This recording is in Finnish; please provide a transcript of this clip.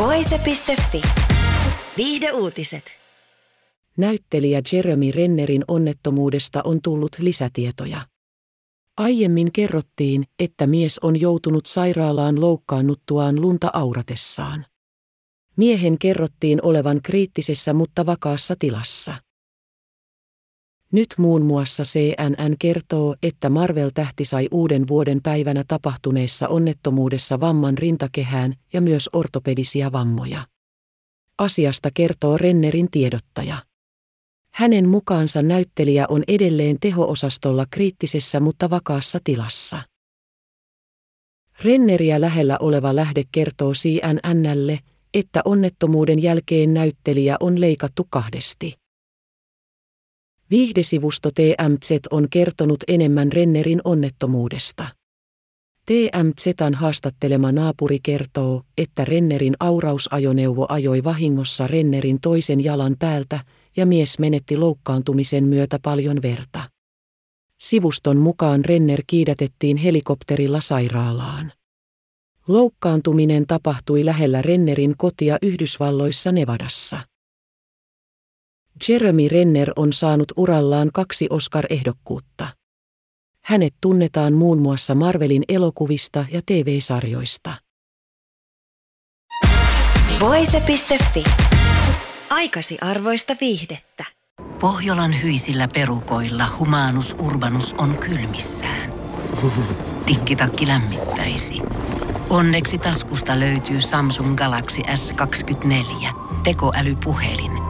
Voise.fi. Viihde uutiset. Näyttelijä Jeremy Rennerin onnettomuudesta on tullut lisätietoja. Aiemmin kerrottiin, että mies on joutunut sairaalaan loukkaannuttuaan lunta auratessaan. Miehen kerrottiin olevan kriittisessä mutta vakaassa tilassa. Nyt muun muassa CNN kertoo, että Marvel-tähti sai uuden vuoden päivänä tapahtuneessa onnettomuudessa vamman rintakehään ja myös ortopedisia vammoja. Asiasta kertoo Rennerin tiedottaja. Hänen mukaansa näyttelijä on edelleen teho-osastolla kriittisessä mutta vakaassa tilassa. Renneriä lähellä oleva lähde kertoo CNNlle, että onnettomuuden jälkeen näyttelijä on leikattu kahdesti. Viihdesivusto TMZ on kertonut enemmän Rennerin onnettomuudesta. TMZn haastattelema naapuri kertoo, että Rennerin aurausajoneuvo ajoi vahingossa Rennerin toisen jalan päältä ja mies menetti loukkaantumisen myötä paljon verta. Sivuston mukaan Renner kiidätettiin helikopterilla sairaalaan. Loukkaantuminen tapahtui lähellä Rennerin kotia Yhdysvalloissa Nevadassa. Jeremy Renner on saanut urallaan kaksi Oscar-ehdokkuutta. Hänet tunnetaan muun muassa Marvelin elokuvista ja TV-sarjoista. Voise.fi. Aikasi arvoista viihdettä. Pohjolan hyisillä perukoilla Humanus Urbanus on kylmissään. Tikkitakki lämmittäisi. Onneksi taskusta löytyy Samsung Galaxy S24, tekoälypuhelin.